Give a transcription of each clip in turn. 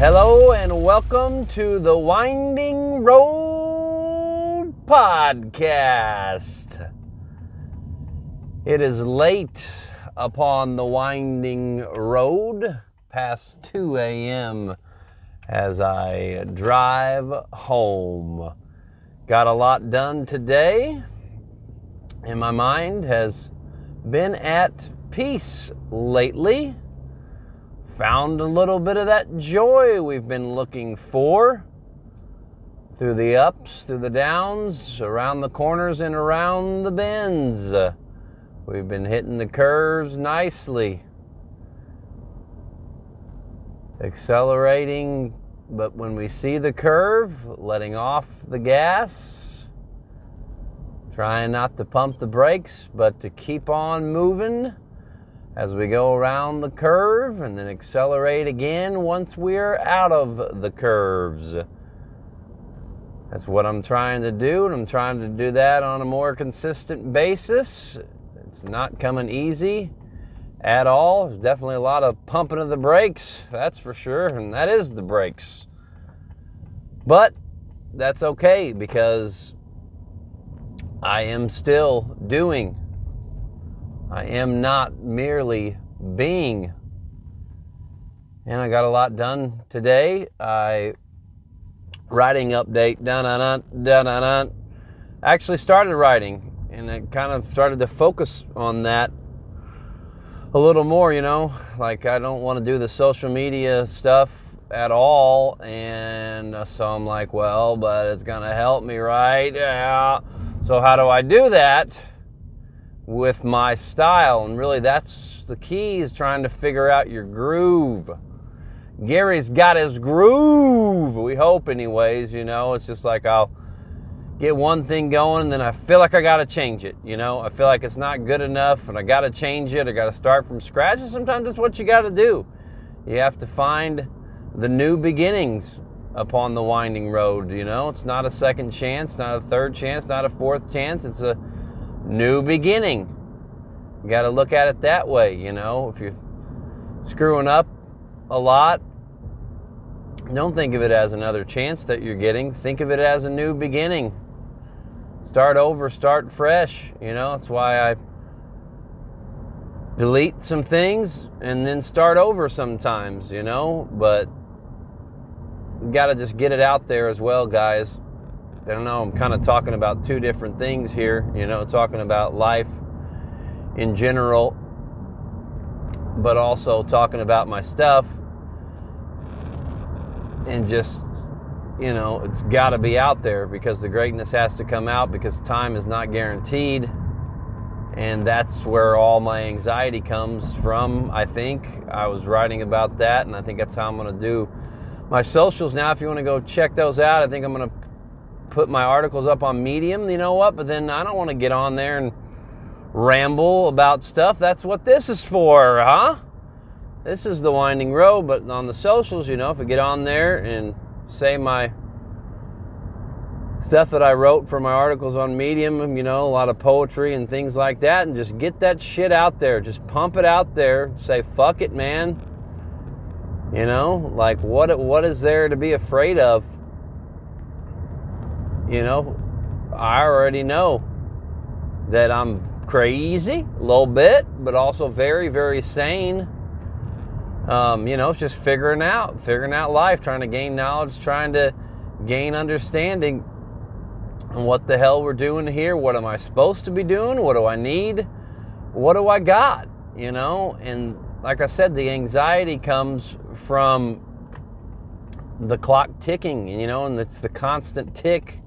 Hello and welcome to the Winding Road Podcast. It is late upon the winding road, past 2 a.m., as I drive home. Got a lot done today, and my mind has been at peace lately found a little bit of that joy we've been looking for through the ups, through the downs, around the corners, and around the bends. we've been hitting the curves nicely, accelerating, but when we see the curve, letting off the gas, trying not to pump the brakes, but to keep on moving as we go around the curve and then accelerate again once we're out of the curves. That's what I'm trying to do, and I'm trying to do that on a more consistent basis. It's not coming easy at all. There's definitely a lot of pumping of the brakes, that's for sure, and that is the brakes. But that's okay because I am still doing I am not merely being. And I got a lot done today. I writing update. Dun dun dun dun dun. Actually started writing, and it kind of started to focus on that a little more. You know, like I don't want to do the social media stuff at all, and uh, so I'm like, well, but it's gonna help me, right? Yeah. So how do I do that? With my style. And really, that's the key is trying to figure out your groove. Gary's got his groove. We hope, anyways. You know, it's just like I'll get one thing going and then I feel like I got to change it. You know, I feel like it's not good enough and I got to change it. I got to start from scratch. And sometimes it's what you got to do. You have to find the new beginnings upon the winding road. You know, it's not a second chance, not a third chance, not a fourth chance. It's a new beginning. You got to look at it that way, you know. If you're screwing up a lot, don't think of it as another chance that you're getting. Think of it as a new beginning. Start over, start fresh, you know. That's why I delete some things and then start over sometimes, you know. But you got to just get it out there as well, guys. I don't know, I'm kind of talking about two different things here, you know, talking about life in general, but also talking about my stuff and just, you know, it's got to be out there because the greatness has to come out because time is not guaranteed. And that's where all my anxiety comes from, I think. I was writing about that, and I think that's how I'm going to do my socials now. If you want to go check those out, I think I'm going to put my articles up on Medium, you know what? But then I don't want to get on there and ramble about stuff. That's what this is for, huh? This is the winding road, but on the socials, you know, if I get on there and say my stuff that I wrote for my articles on Medium, you know, a lot of poetry and things like that, and just get that shit out there. Just pump it out there. Say, fuck it, man. You know, like what what is there to be afraid of? You know, I already know that I'm crazy a little bit, but also very, very sane. Um, you know, just figuring out, figuring out life, trying to gain knowledge, trying to gain understanding and what the hell we're doing here. What am I supposed to be doing? What do I need? What do I got? You know, and like I said, the anxiety comes from the clock ticking, you know, and it's the constant tick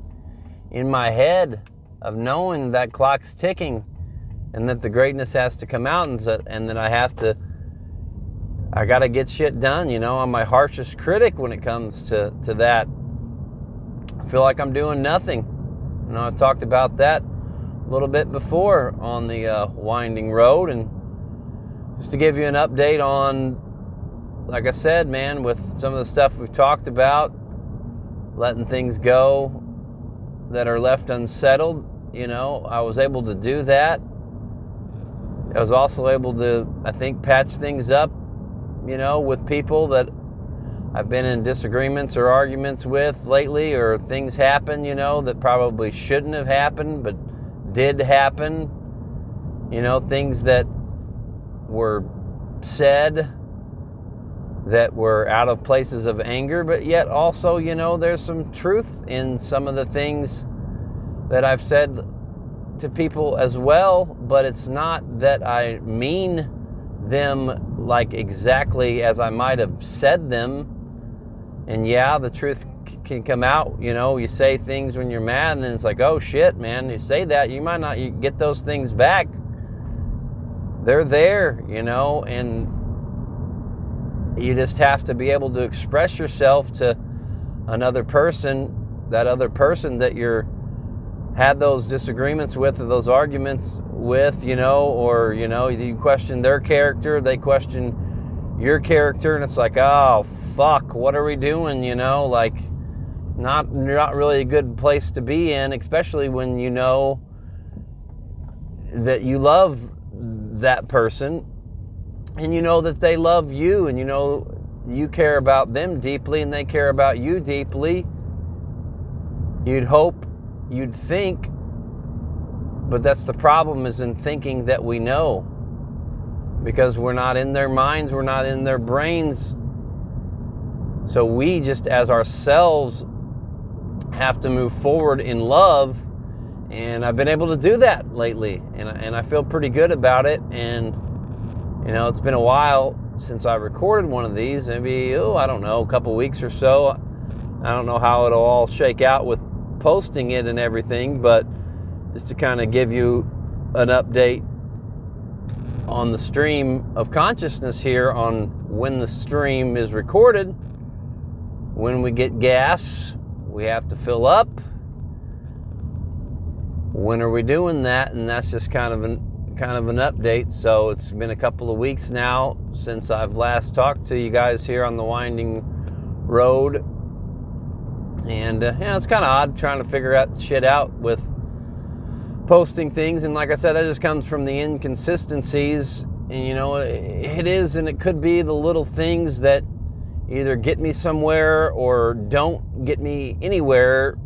in my head of knowing that clock's ticking and that the greatness has to come out and, and that I have to I got to get shit done, you know. I'm my harshest critic when it comes to to that. I feel like I'm doing nothing. You know, I've talked about that a little bit before on the uh, winding road and just to give you an update on like I said, man, with some of the stuff we've talked about, letting things go, that are left unsettled. You know, I was able to do that. I was also able to, I think, patch things up, you know, with people that I've been in disagreements or arguments with lately, or things happen, you know, that probably shouldn't have happened, but did happen. You know, things that were said that were out of places of anger, but yet also, you know, there's some truth in some of the things that I've said to people as well, but it's not that I mean them like exactly as I might have said them. And yeah, the truth can come out. You know, you say things when you're mad, and then it's like, oh shit, man, you say that, you might not get those things back. They're there, you know, and you just have to be able to express yourself to another person, that other person that you're had those disagreements with or those arguments with, you know, or you know, you question their character, they question your character, and it's like, oh fuck, what are we doing? You know, like not not really a good place to be in, especially when you know that you love that person and you know that they love you and you know you care about them deeply and they care about you deeply. You'd hope, you'd think, but that's the problem is in thinking that we know. Because we're not in their minds, we're not in their brains. So we just as ourselves have to move forward in love. And I've been able to do that lately. And, and I feel pretty good about it. And you know, it's been a while since I recorded one of these. Maybe, oh, I don't know, a couple weeks or so. I don't know how it'll all shake out with posting it and everything, but just to kind of give you an update on the stream of consciousness here on when the stream is recorded. When we get gas, we have to fill up. When are we doing that? And that's just kind of an kind of an update. So it's been a couple of weeks now since I've last talked to you guys here on the winding road. And uh, yeah, it's kind of odd trying to figure out shit out with posting things. And like I said, that just comes from the inconsistencies. And you know, it is and it could be the little things that either get me somewhere or don't get me anywhere.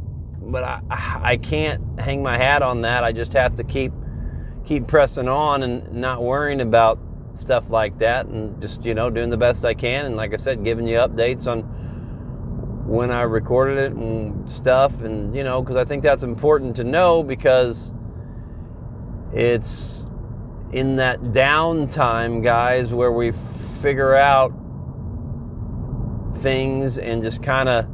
But I, I can't hang my hat on that. I just have to keep keep pressing on and not worrying about stuff like that and just you know doing the best I can. And like I said giving you updates on when I recorded it and stuff. And you know because I think that's important to know because it's in that downtime guys where we figure out things and just kind of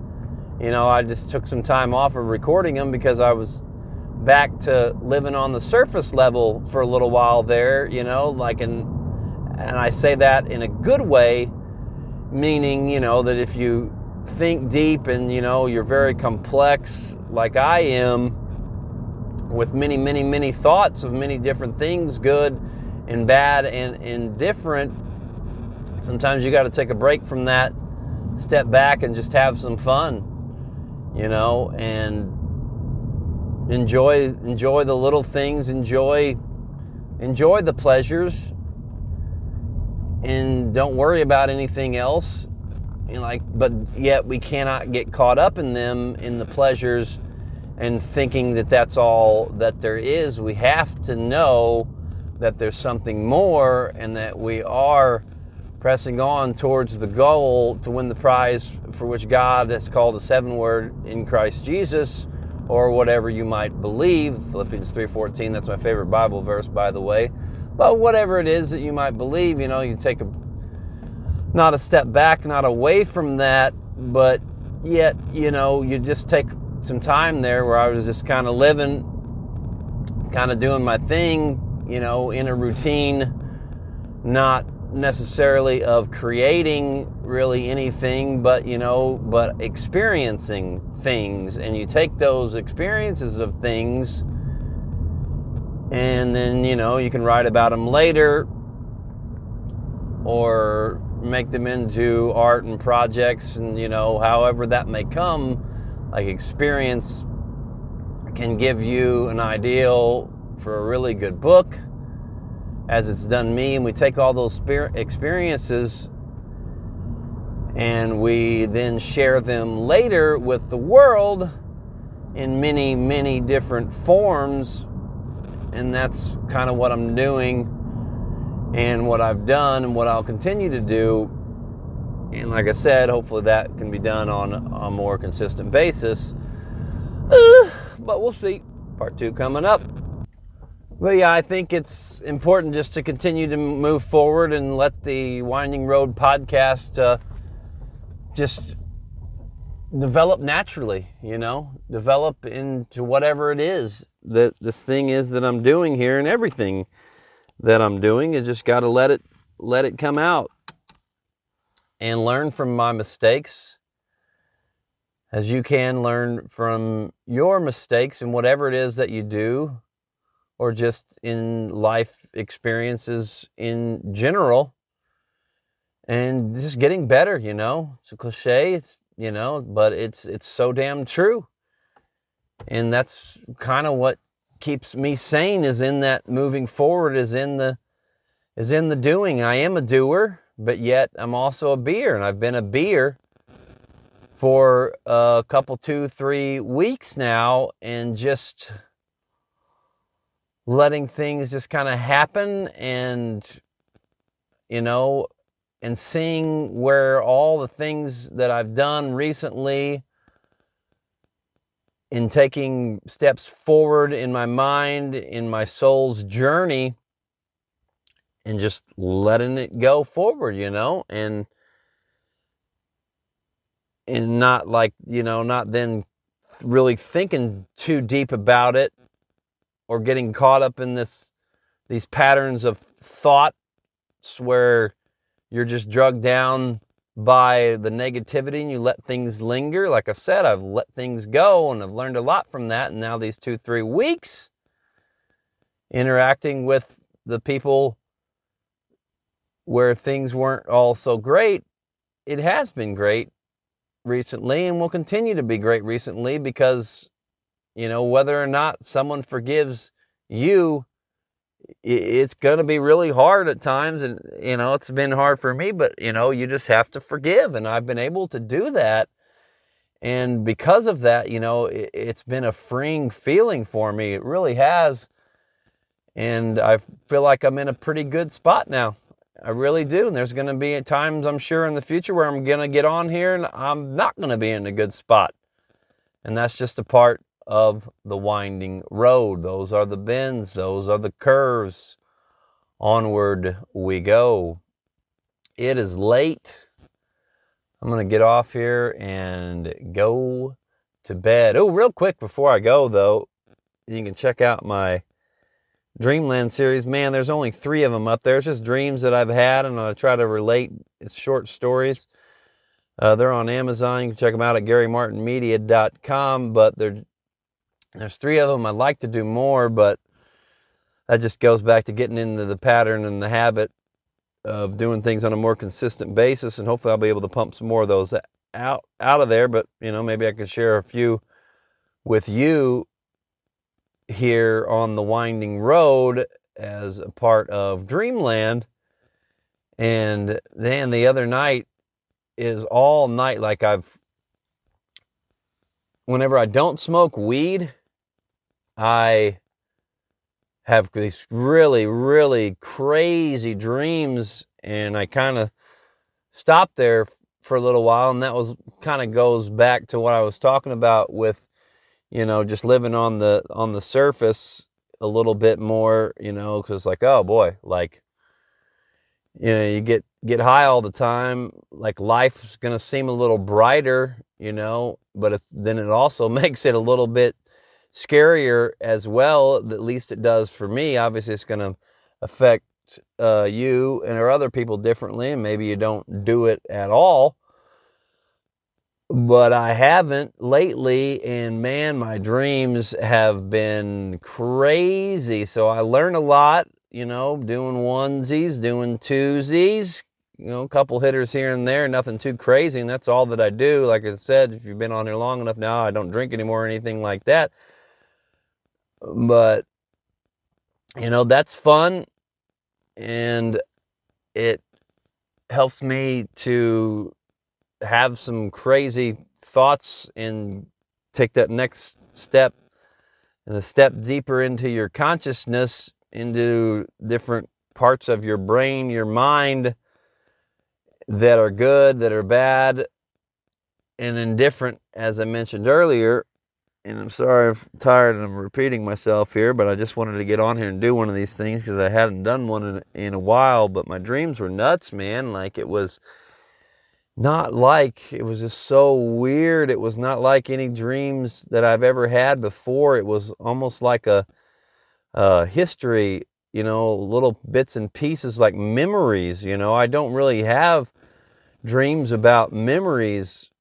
you know I just took some time off of recording them because I was back to living on the surface level for a little while there, you know, like in, and I say that in a good way, meaning, you know, that if you think deep and, you know, you're very complex like I am with many, many, many thoughts of many different things, good and bad and indifferent, sometimes you got to take a break from that, step back and just have some fun, you know, and enjoy enjoy the little things enjoy enjoy the pleasures and don't worry about anything else. You know, like but yet we cannot get caught up in them in the pleasures and thinking that that's all that there is. We have to know that there's something more and that we are pressing on towards the goal to win the prize for which God has called us heavenward in Christ Jesus or whatever you might believe. Philippians 3:14, that's my favorite Bible verse by the way. But whatever it is that you might believe, you know, you take a not a step back, not away from that, but yet, you know, you just take some time there where I was just kind of living kind of doing my thing, you know, in a routine, not necessarily of creating really anything, but you know, but experiencing things. And you take those experiences of things, and then you know, you can write about them later or make them into art and projects, and you know, however that may come. Like experience can give you an ideal for a really good book as it's done me, and we take all those experiences And we then share them later with the world in many, many different forms. And that's kind of what I'm doing and what I've done and what I'll continue to do. And like I said, hopefully that can be done on a more consistent basis. Uh, but we'll see. Part two coming up. But yeah, I think it's important just to continue to move forward and let the Winding Road podcast uh, just develop naturally, you know, develop into whatever it is that this thing is that I'm doing here and everything that I'm doing. I just got to let it let it come out and learn from my mistakes as you can learn from your mistakes and whatever it is that you do or just in life experiences in general. And just getting better you know? It's a cliche it's you know but it's it's so damn true. And that's kind of what keeps me sane is in that moving forward is in the is in the doing. I am a doer but yet i'm also a beer and i've been a beer for a couple two three weeks now and just letting things just kind of happen and you know and seeing where all the things that I've done recently in taking steps forward in my mind, in my soul's journey, and just letting it go forward, you know, and and not like, you know, not then really thinking too deep about it or getting caught up in this these patterns of thoughts where you're just drugged down by the negativity and you let things linger. Like I've said, I've let things go and I've learned a lot from that. And now, these two, three weeks interacting with the people where things weren't all so great, it has been great recently and will continue to be great recently because, you know, whether or not someone forgives you it's going to be really hard at times and you know it's been hard for me but you know you just have to forgive and i've been able to do that. And because of that you know it, has been a freeing feeling for me it really has. And i feel like i'm in a pretty good spot now. I really do and there's going to be times i'm sure in the future where i'm going to get on here and i'm not going to be in a good spot. And that's just a part of the winding road. Those are the bends, those are the curves. Onward we go. It is late. I'm going to get off here and go to bed. Oh, real quick before I go, though, you can check out my Dreamland series. Man, there's only three of them up there. It's just dreams that I've had, and I try to relate. It's short stories. Uh, they're on Amazon. You can check them out at GaryMartinMedia.com, but they're there's three of them. I'd like to do more, but that just goes back to getting into the pattern and the habit of doing things on a more consistent basis. And hopefully, I'll be able to pump some more of those out out of there. But you know, maybe I can share a few with you here on the winding road as a part of Dreamland. And then the other night is all night like I've whenever I don't smoke weed, I have these really, really crazy dreams, and I kind of stopped there for a little while, and that was kind of goes back to what I was talking about with, you know, just living on the on the surface a little bit more, you know, because like, oh boy, like, you know, you get get high all the time, like life's gonna seem a little brighter, you know, but if, then it also makes it a little bit scarier as well. At least it does for me. Obviously, it's going to affect uh, you and or other people differently, and maybe you don't do it at all. But I haven't lately, and man, my dreams have been crazy. So I learn a lot, you know, doing onesies, doing twosies, you know, a couple hitters here and there, nothing too crazy, and that's all that I do. Like I said, if you've been on here long enough now, I don't drink anymore or anything like that but you know that's fun and it helps me to have some crazy thoughts and take that next step and a step deeper into your consciousness, into different parts of your brain, your mind that are good, that are bad, and indifferent, as I mentioned earlier. And I'm sorry I'm tired and I'm repeating myself here, but I just wanted to get on here and do one of these things because I hadn't done one in, in a while. But my dreams were nuts, man. Like it was not like it was just so weird. It was not like any dreams that I've ever had before. It was almost like a, a history, you know, little bits and pieces like memories. You know, I don't really have dreams about memories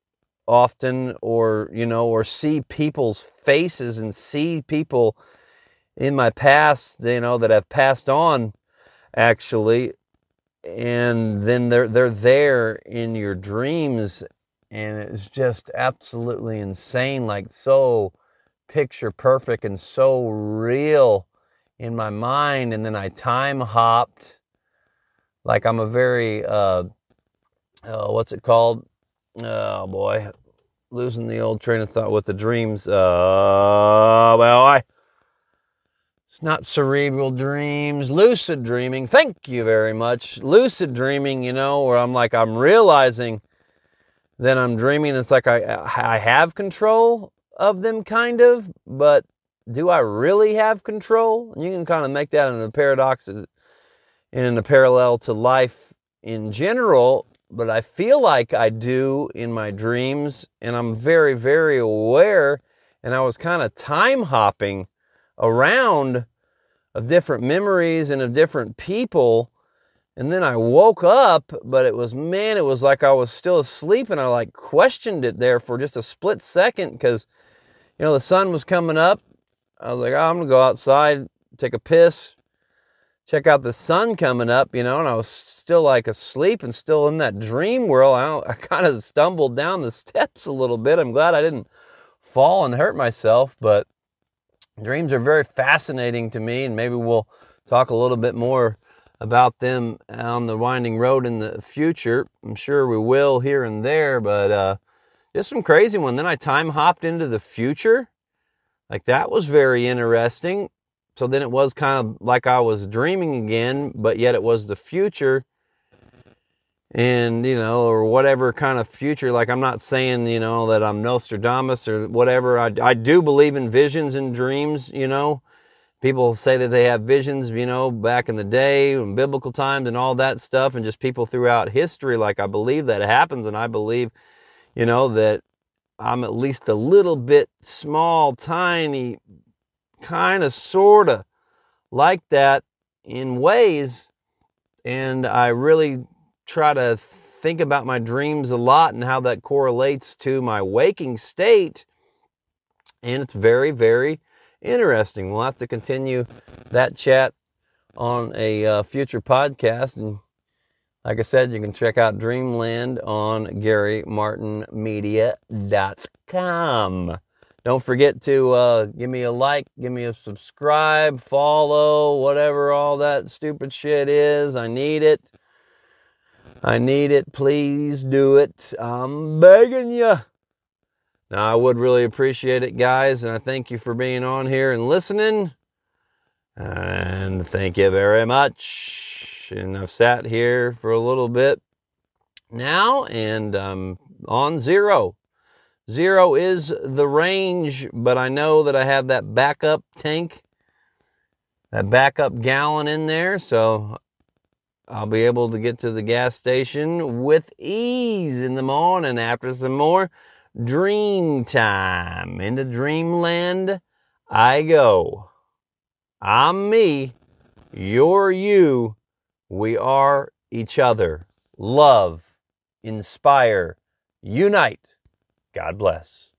often or you know or see people's faces and see people in my past you know that have passed on actually and then they're they're there in your dreams and it's just absolutely insane like so picture perfect and so real in my mind and then I time hopped like I'm a very uh, uh what's it called? Oh boy losing the old train of thought with the dreams uh well I It's not cerebral dreams, lucid dreaming. Thank you very much. Lucid dreaming, you know, where I'm like, I'm realizing that I'm dreaming. It's like I, I have control of them, kind of, but do I really have control? You can kind of make that in a paradox and in a parallel to life in general, but I feel like I do in my dreams, and I'm very, very aware. And I was kind of time hopping around of different memories and of different people. And then I woke up, but it was, man, it was like I was still asleep and I like questioned it there for just a split second because, you know, the sun was coming up. I was like, oh, I'm going to go outside, take a piss, check out the sun coming up, you know, and I was still like asleep and still in that dream world. I, I kind of stumbled down the steps a little bit. I'm glad I didn't fall and hurt myself, but dreams are very fascinating to me, and maybe we'll talk a little bit more about them on the winding road in the future. I'm sure we will here and there, but uh, just some crazy one. Then I time hopped into the future. Like that was very interesting. So then it was kind of like I was dreaming again, but yet it was the future. And you know or whatever kind of future like i'm not saying you know that i'm nostradamus or whatever. I, I do believe in visions and dreams you know. People say that they have visions you know back in the day in biblical times and all that stuff and just people throughout history. Like i believe that happens and i believe you know that i'm at least a little bit small tiny kind of sort of like that in ways and i really try to think about my dreams a lot and how that correlates to my waking state. And it's very, very interesting. We'll have to continue that chat on a uh, future podcast. And like I said, you can check out Dreamland on GaryMartinMedia.com. Don't forget to uh, give me a like, give me a subscribe, follow, whatever all that stupid shit is. I need it. I need it. Please do it. I'm begging you. Now, I would really appreciate it, guys, and I thank you for being on here and listening. And thank you very much. And I've sat here for a little bit now, and I'm on zero. Zero is the range, but I know that I have that backup tank, that backup gallon in there, so I'll be able to get to the gas station with ease in the morning after some more dream time. Into dreamland I go. I'm me, you're you, we are each other. Love, inspire, unite. God bless.